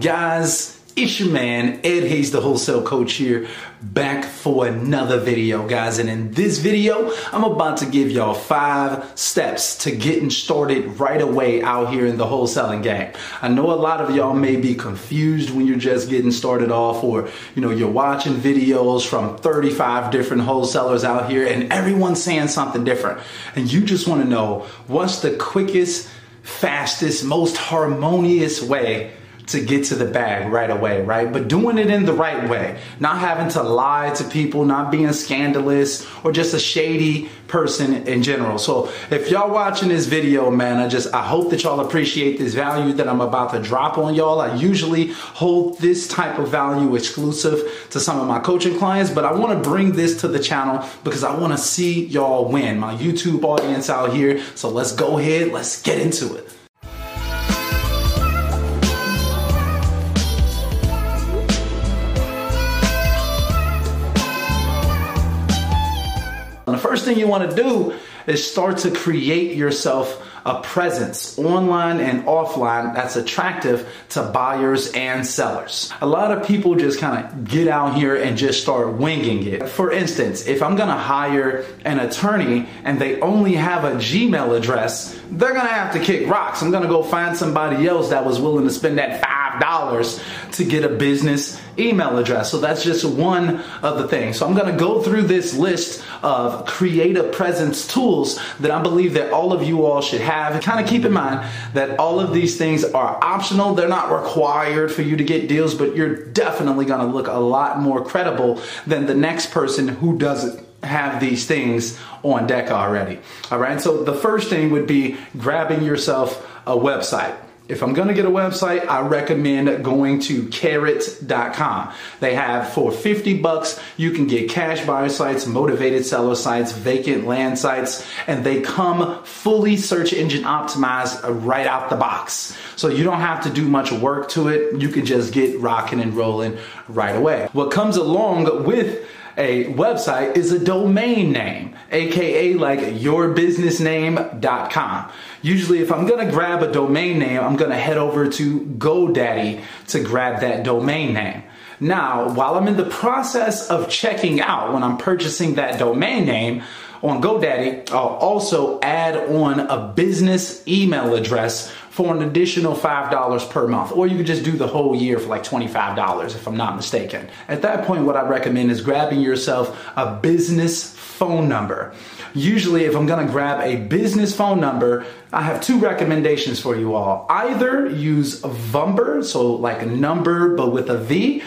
guys? It's your man, Ed Hayes, the wholesale coach here, back for another video, guys. And in this video, I'm about to give y'all five steps to getting started right away out here in the wholesaling game. I know a lot of y'all may be confused when you're just getting started off, or you know, you're watching videos from 35 different wholesalers out here, and everyone's saying something different. And you just want to know what's the quickest, fastest, most harmonious way to get to the bag right away, right? But doing it in the right way, not having to lie to people, not being scandalous or just a shady person in general. So if y'all watching this video, man, I just, I hope that y'all appreciate this value that I'm about to drop on y'all. I usually hold this type of value exclusive to some of my coaching clients, but I want to bring this to the channel because I want to see y'all win, my YouTube audience out here. So let's go ahead, let's get into it. First thing you want to do is start to create yourself a presence online and offline that's attractive to buyers and sellers. A lot of people just kind of get out here and just start winging it. For instance, if I'm gonna hire an attorney and they only have a Gmail address, they're gonna have to kick rocks. I'm gonna go find somebody else that was willing to spend that $5 to get a business email address. So that's just one of the things. So I'm going to go through this list of creative presence tools that I believe that all of you all should have. Kind of keep in mind that all of these things are optional. They're not required for you to get deals, but you're definitely going to look a lot more credible than the next person who doesn't have these things on deck already. All right. So the first thing would be grabbing yourself a website. If I'm gonna get a website, I recommend going to carrot.com. They have for 50 bucks, you can get cash buyer sites, motivated seller sites, vacant land sites, and they come fully search engine optimized right out the box. So you don't have to do much work to it. You can just get rocking and rolling right away. What comes along with a website is a domain name, aka like yourbusinessname.com. Usually, if I'm gonna grab a domain name, I'm gonna head over to GoDaddy to grab that domain name. Now, while I'm in the process of checking out when I'm purchasing that domain name, on GoDaddy, I'll also add on a business email address for an additional $5 per month. Or you could just do the whole year for like $25 if I'm not mistaken. At that point, what I recommend is grabbing yourself a business phone number. Usually, if I'm gonna grab a business phone number, I have two recommendations for you all. Either use Vumber, so like a number but with a V,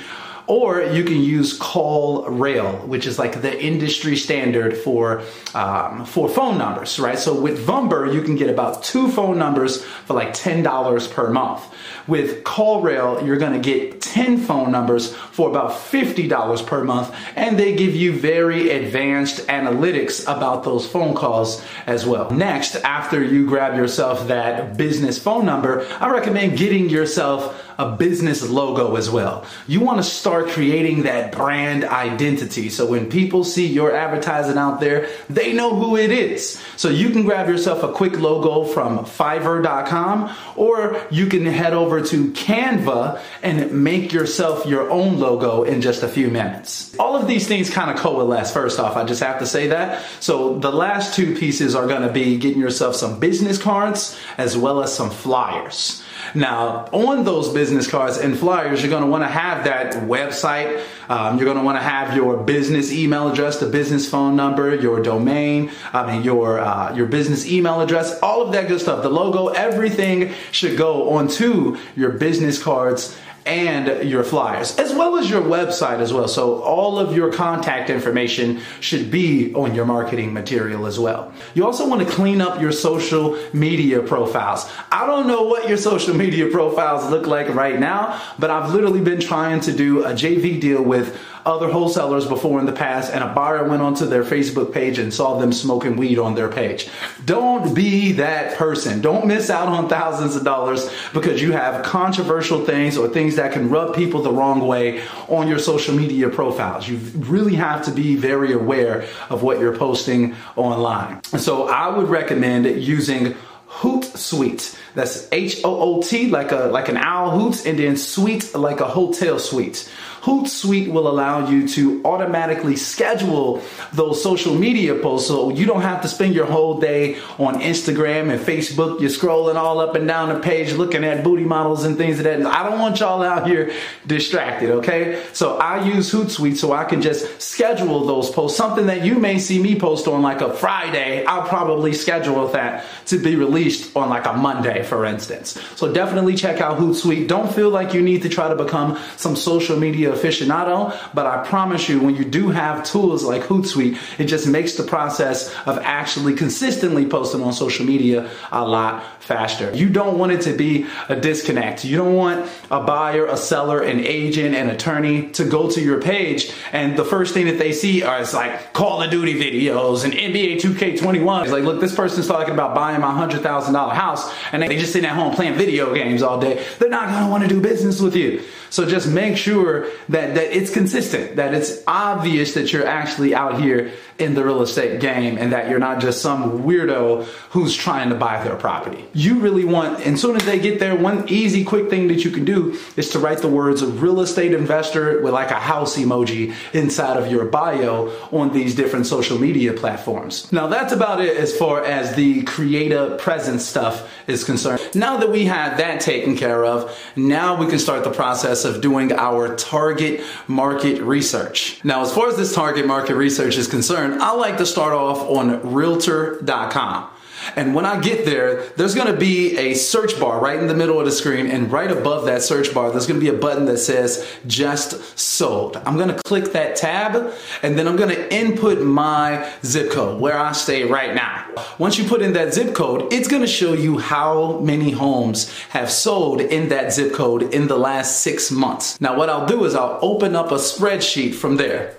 or you can use CallRail, which is like the industry standard for um, for phone numbers, right? So with Vumber, you can get about two phone numbers for like ten dollars per month. With CallRail, you're gonna get 10 phone numbers for about $50 per month, and they give you very advanced analytics about those phone calls as well. Next, after you grab yourself that business phone number, I recommend getting yourself a business logo as well. You wanna start creating that brand identity. So when people see your advertising out there, they know who it is. So you can grab yourself a quick logo from fiverr.com or you can head over to Canva and make yourself your own logo in just a few minutes. All of these things kind of coalesce first off, I just have to say that. So the last two pieces are gonna be getting yourself some business cards as well as some flyers. Now, on those business cards and flyers, you're going to want to have that website. Um, you're going to want to have your business email address, the business phone number, your domain, I mean your uh, your business email address, all of that good stuff. The logo, everything should go onto your business cards and your flyers, as well as your website as well. So all of your contact information should be on your marketing material as well. You also want to clean up your social media profiles. I don't know what your social media profiles look like right now, but I've literally been trying to do a JV deal with other wholesalers before in the past, and a buyer went onto their Facebook page and saw them smoking weed on their page. Don't be that person. Don't miss out on thousands of dollars because you have controversial things or things that can rub people the wrong way on your social media profiles. You really have to be very aware of what you're posting online. So I would recommend using Hootsuite. That's H-O-O-T, like a like an owl hoots, and then suite like a hotel suite. Hootsuite will allow you to automatically schedule those social media posts so you don't have to spend your whole day on Instagram and Facebook. You're scrolling all up and down the page looking at booty models and things of that. I don't want y'all out here distracted, okay? So I use Hootsuite so I can just schedule those posts. Something that you may see me post on like a Friday, I'll probably schedule that to be released on like a Monday, for instance. So definitely check out Hootsuite. Don't feel like you need to try to become some social media aficionado, but I promise you, when you do have tools like Hootsuite, it just makes the process of actually consistently posting on social media a lot faster. You don't want it to be a disconnect. You don't want a buyer, a seller, an agent, an attorney to go to your page and the first thing that they see are it's like Call of Duty videos and NBA 2K21. It's like, look, this person's talking about buying my $100,000 house and they just sitting at home playing video games all day. They're not want to do business with you. So just make sure that, that it's consistent, that it's obvious that you're actually out here in the real estate game and that you're not just some weirdo who's trying to buy their property. You really want, and soon as they get there, one easy, quick thing that you can do is to write the words of real estate investor with like a house emoji inside of your bio on these different social media platforms. Now that's about it as far as the creative presence stuff is concerned. Now that we have that taken care of, now we can start the process process of doing our target market research. Now, as far as this target market research is concerned, I like to start off on realtor.com. And when I get there, there's gonna be a search bar right in the middle of the screen, and right above that search bar, there's gonna be a button that says just sold. I'm gonna click that tab, and then I'm gonna input my zip code where I stay right now. Once you put in that zip code, it's gonna show you how many homes have sold in that zip code in the last six months. Now, what I'll do is I'll open up a spreadsheet from there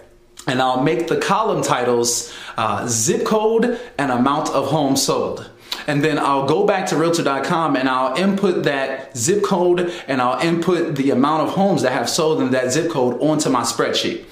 and I'll make the column titles uh, zip code and amount of homes sold. And then I'll go back to realtor.com and I'll input that zip code and I'll input the amount of homes that have sold in that zip code onto my spreadsheet.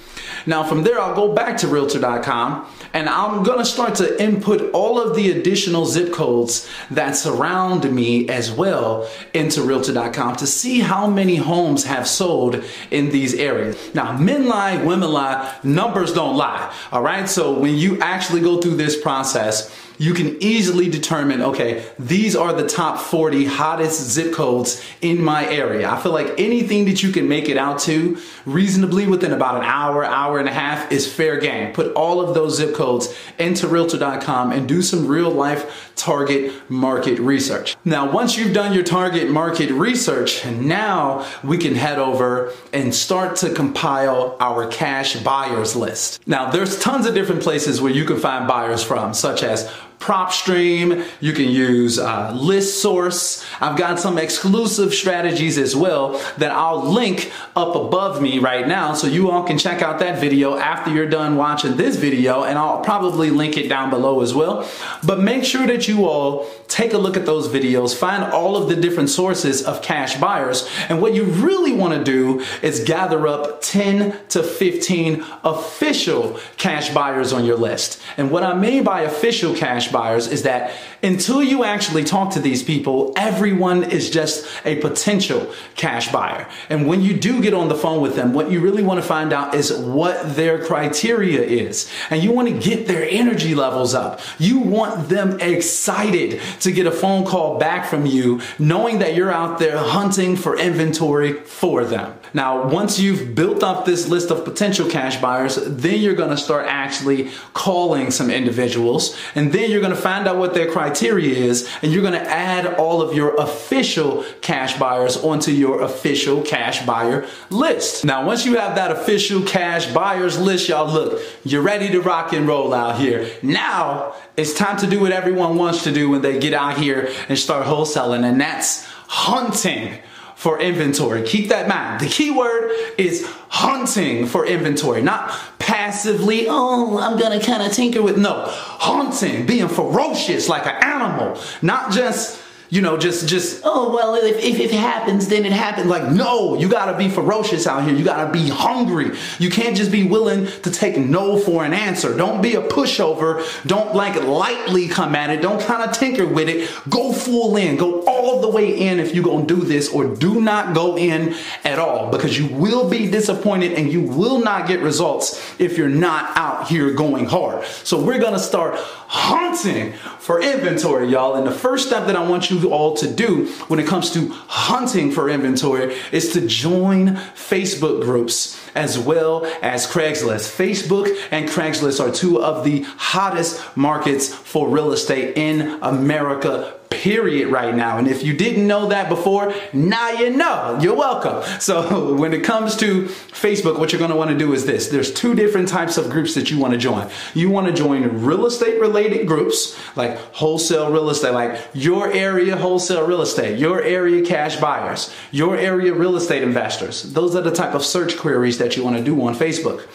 Now from there, I'll go back to realtor.com and I'm gonna start to input all of the additional zip codes that surround me as well into realtor.com to see how many homes have sold in these areas. Now, men lie, women lie, numbers don't lie, all right? So when you actually go through this process, you can easily determine, okay, these are the top 40 hottest zip codes in my area. I feel like anything that you can make it out to reasonably within about an hour, hour and a half is fair game. Put all of those zip codes into realtor.com and do some real life target market research. Now, once you've done your target market research, now we can head over and start to compile our cash buyers list. Now, there's tons of different places where you can find buyers from, such as PropStream, you can use uh, ListSource. I've got some exclusive strategies as well that I'll link up above me right now so you all can check out that video after you're done watching this video and I'll probably link it down below as well. But make sure that you all take a look at those videos, find all of the different sources of cash buyers and what you really want to do is gather up 10 to 15 official cash buyers on your list. And what I mean by official cash buyers is that until you actually talk to these people, everyone is just a potential cash buyer. And when you do get on the phone with them, what you really want to find out is what their criteria is. And you want to get their energy levels up. You want them excited to get a phone call back from you, knowing that you're out there hunting for inventory for them. Now, once you've built up this list of potential cash buyers, then you're going to start actually calling some individuals and then you're going to find out what their criteria is and you're going to add all of your official cash buyers onto your official cash buyer list. Now, once you have that official cash buyers list, y'all look, you're ready to rock and roll out here. Now, it's time to do what everyone wants to do when they get out here and start wholesaling and that's hunting for inventory. Keep that in mind. The key word is hunting for inventory, not passively, oh, I'm gonna kind of tinker with. No, hunting, being ferocious like an animal, not just you know, just just oh well, if, if it happens, then it happens. Like no, you gotta be ferocious out here. You gotta be hungry. You can't just be willing to take no for an answer. Don't be a pushover. Don't like lightly come at it. Don't kind of tinker with it. Go full in. Go all the way in if you're gonna do this, or do not go in at all because you will be disappointed and you will not get results if you're not out here going hard. So we're gonna start hunting for inventory, y'all. And the first step that I want you all to do when it comes to hunting for inventory is to join Facebook groups as well as Craigslist. Facebook and Craigslist are two of the hottest markets for real estate in America period right now. And if you didn't know that before, now you know. You're welcome. So when it comes to Facebook, what you're going to want to do is this. There's two different types of groups that you want to join. You want to join real estate related groups like wholesale real estate, like your area wholesale real estate, your area cash buyers, your area real estate investors. Those are the type of search queries that you want to do on Facebook.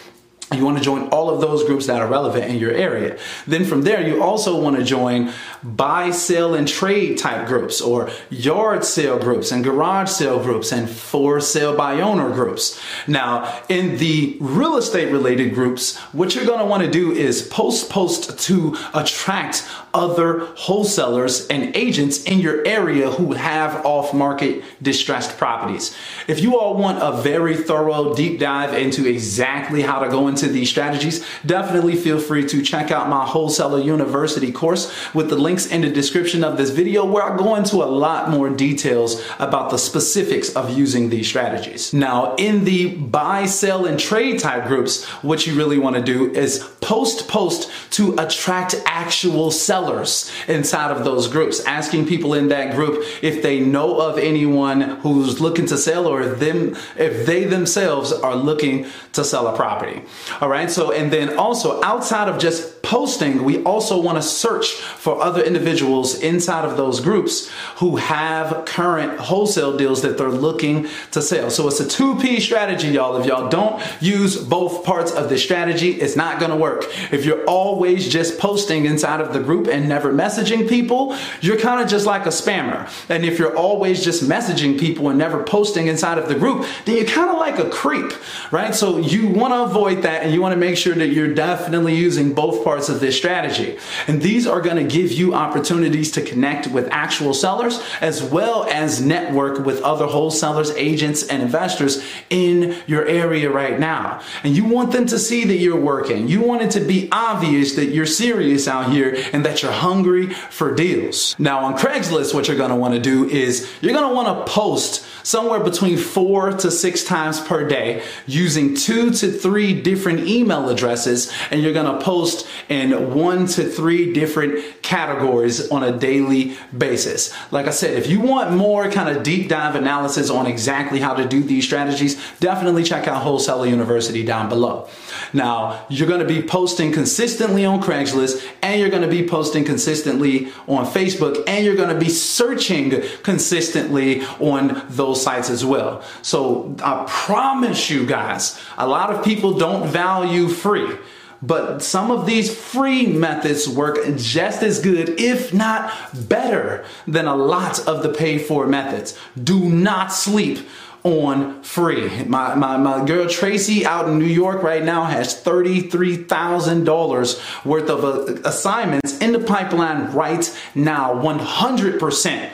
You want to join all of those groups that are relevant in your area. Then from there, you also want to join buy, sell, and trade type groups or yard sale groups and garage sale groups and for sale by owner groups. Now, in the real estate related groups, what you're going to want to do is post post to attract other wholesalers and agents in your area who have off market distressed properties. If you all want a very thorough deep dive into exactly how to go into these strategies, definitely feel free to check out my Wholesaler University course with the links in the description of this video where I go into a lot more details about the specifics of using these strategies. Now, in the buy, sell, and trade type groups, what you really want to do is post post to attract actual sellers inside of those groups, asking people in that group if they know of anyone who's looking to sell or them if they themselves are looking to sell a property. All right. So, and then also outside of just posting, we also want to search for other individuals inside of those groups who have current wholesale deals that they're looking to sell. So it's a 2P strategy, y'all. If y'all don't use both parts of the strategy, it's not going to work. If you're always just posting inside of the group and never messaging people, you're kind of just like a spammer. And if you're always just messaging people and never posting inside of the group, then you're kind of like a creep, right? So you want to avoid that and you want to make sure that you're definitely using both parts of this strategy. And these are going to give you opportunities to connect with actual sellers as well as network with other wholesalers, agents, and investors in your area right now. And you want them to see that you're working. You want it to be obvious that you're serious out here and that you're hungry for deals. Now, on Craigslist, what you're going to want to do is you're going to want to post somewhere between four to six times per day using two to three different email addresses, and you're to post in one to three different categories on a daily basis. Like I said, if you want more kind of deep dive analysis on exactly how to do these strategies, definitely check out Wholesaler University down below. Now, you're to be posting consistently on Craigslist and you're to be posting consistently on Facebook and you're to be searching consistently on those sites as well. So I promise you guys, a lot of people don't value free. But some of these free methods work just as good, if not better, than a lot of the paid for methods. Do not sleep on free. My, my, my girl Tracy out in New York right now has $33,000 worth of uh, assignments in the pipeline right now, 100%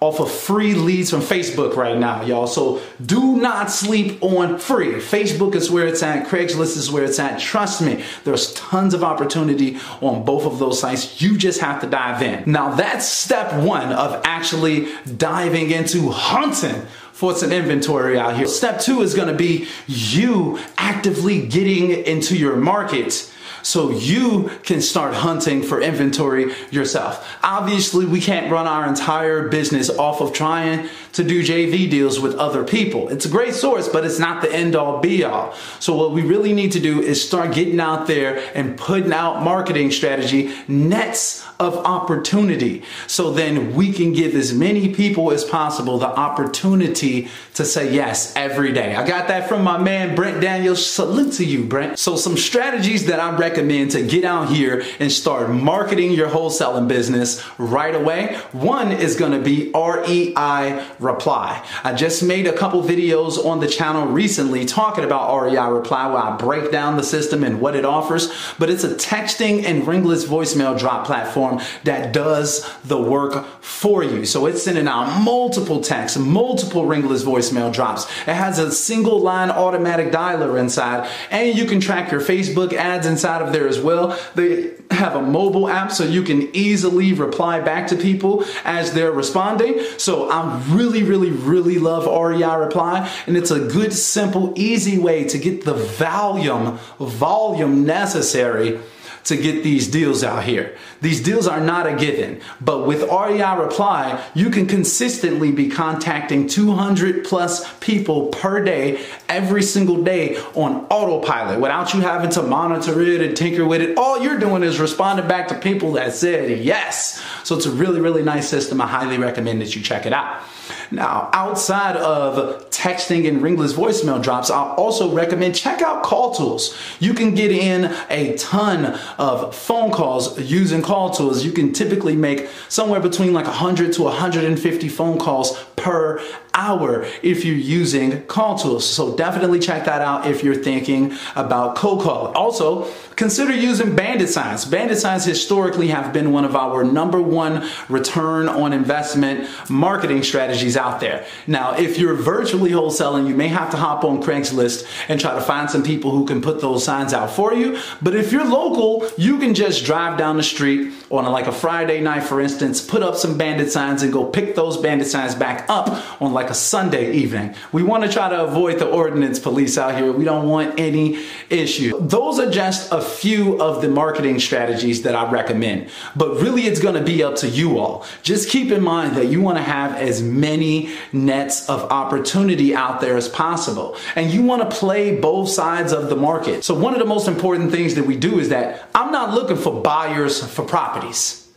off of free leads from Facebook right now, y'all. So do not sleep on free. Facebook is where it's at. Craigslist is where it's at. Trust me, there's tons of opportunity on both of those sites. You just have to dive in. Now that's step one of actually diving into hunting for some inventory out here. Step two is gonna be you actively getting into your market so you can start hunting for inventory yourself. Obviously, we can't run our entire business off of trying to do JV deals with other people. It's a great source, but it's not the end all be all. So what we really need to do is start getting out there and putting out marketing strategy, nets of opportunity. So then we can give as many people as possible the opportunity to say yes every day. I got that from my man Brent Daniels. Salute to you, Brent. So some strategies that I recommend to get out here and start marketing your wholesaling business right away. One is going to be REI Reply. I just made a couple videos on the channel recently talking about REI Reply where I break down the system and what it offers, but it's a texting and ringless voicemail drop platform that does the work for you. So it's sending out multiple texts, multiple ringless voicemail drops. It has a single line automatic dialer inside, and you can track your Facebook ads inside of there as well. They have a mobile app so you can easily reply back to people as they're responding. So I really, really, really love REI Reply, and it's a good, simple, easy way to get the volume, volume necessary to get these deals out here. These deals are not a given, but with REI Reply, you can consistently be contacting 200 plus people per day, every single day on autopilot without you having to monitor it and tinker with it. All you're doing is responding back to people that said yes. So it's a really, really nice system. I highly recommend that you check it out. Now, outside of texting and ringless voicemail drops, I also recommend check out Call Tools. You can get in a ton of phone calls using Call Tools. You can typically make somewhere between like 100 to 150 phone calls per hour if you're using call tools. So definitely check that out if you're thinking about cold call. Also, consider using bandit signs. Bandit signs historically have been one of our number one return on investment marketing strategies out there. Now, if you're virtually wholesaling, you may have to hop on Craigslist and try to find some people who can put those signs out for you. But if you're local, you can just drive down the street on a, like a Friday night, for instance, put up some bandit signs and go pick those bandit signs back up on like a Sunday evening. We want to try to avoid the ordinance police out here. We don't want any issue. Those are just a few of the marketing strategies that I recommend. But really, it's going to be up to you all. Just keep in mind that you want to have as many nets of opportunity out there as possible. And you want to play both sides of the market. So, one of the most important things that we do is that I'm not looking for buyers for properties.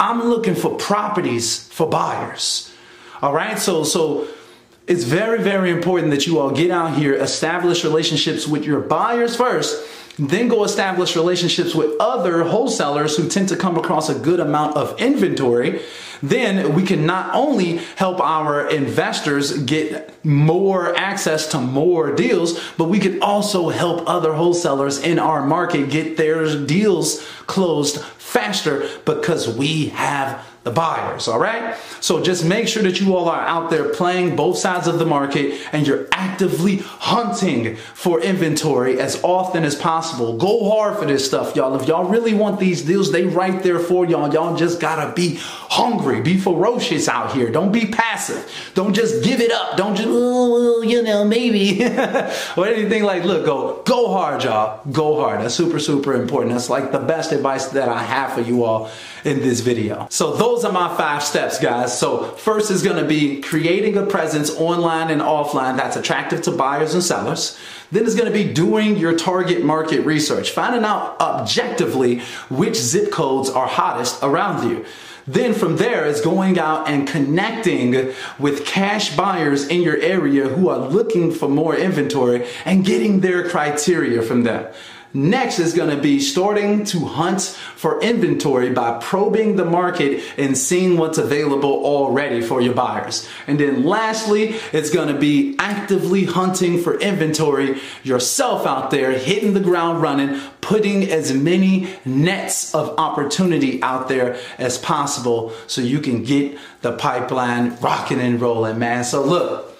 I'm looking for properties for buyers. All right. So, so it's very, very important that you all get out here, establish relationships with your buyers first, then go establish relationships with other wholesalers who tend to come across a good amount of inventory. Then we can not only help our investors get more access to more deals, but we can also help other wholesalers in our market get their deals closed faster because we have the buyers, all right? So just make sure that you all are out there playing both sides of the market and you're actively hunting for inventory as often as possible. Go hard for this stuff, y'all. If y'all really want these deals, they right there for y'all. Y'all just gotta be hungry, be ferocious out here. Don't be passive. Don't just give it up. Don't just, oh, you know, maybe or anything like, look, go, go hard, y'all. Go hard. That's super, super important. That's like the best advice that I have for you all in this video. So those are my five steps, guys. So first is gonna be creating a presence online and offline that's attractive to buyers and sellers. Then it's gonna be doing your target market research, finding out objectively which zip codes are hottest around you. Then from there, it's going out and connecting with cash buyers in your area who are looking for more inventory and getting their criteria from them. Next is going to be starting to hunt for inventory by probing the market and seeing what's available already for your buyers. And then lastly, it's going to be actively hunting for inventory yourself out there, hitting the ground running, putting as many nets of opportunity out there as possible so you can get the pipeline rocking and rolling, man. So look,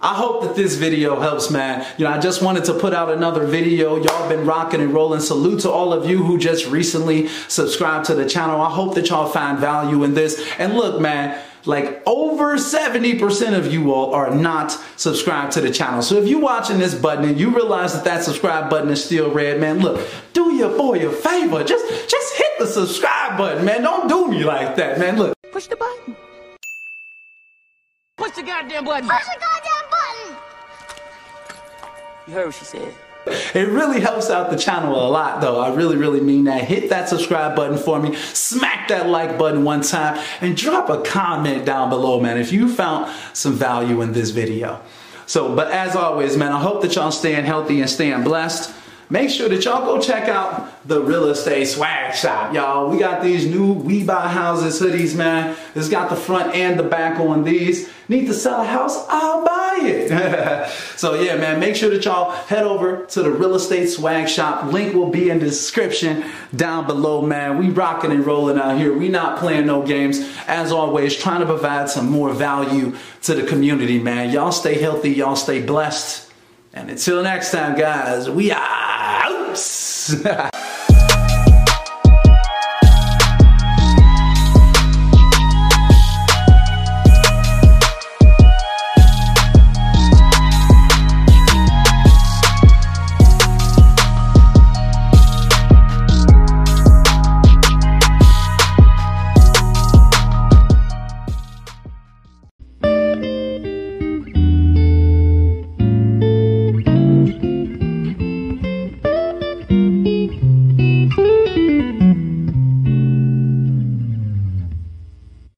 I hope that this video helps, man. You know, I just wanted to put out another video. Y'all been rocking and rolling. Salute to all of you who just recently subscribed to the channel. I hope that y'all find value in this. And look, man, like over 70% of you all are not subscribed to the channel. So if you're watching this button and you realize that that subscribe button is still red, man, look, do your boy a favor. Just, just hit the subscribe button, man. Don't do me like that, man. Look. Push the button. Push the goddamn button. Push the goddamn button. You heard what she said. It really helps out the channel a lot though. I really, really mean that. Hit that subscribe button for me. Smack that like button one time and drop a comment down below, man, if you found some value in this video. So, but as always, man, I hope that y'all staying healthy and staying blessed. Make sure that y'all go check out the real estate swag shop, y'all. We got these new We Buy Houses hoodies, man. It's got the front and the back on these. Need to sell a house? I'll buy it. so yeah, man, make sure that y'all head over to the real estate swag shop. Link will be in the description down below, man. We rocking and rolling out here. We not playing no games. As always, trying to provide some more value to the community, man. Y'all stay healthy. Y'all stay blessed. And until next time, guys, we are out.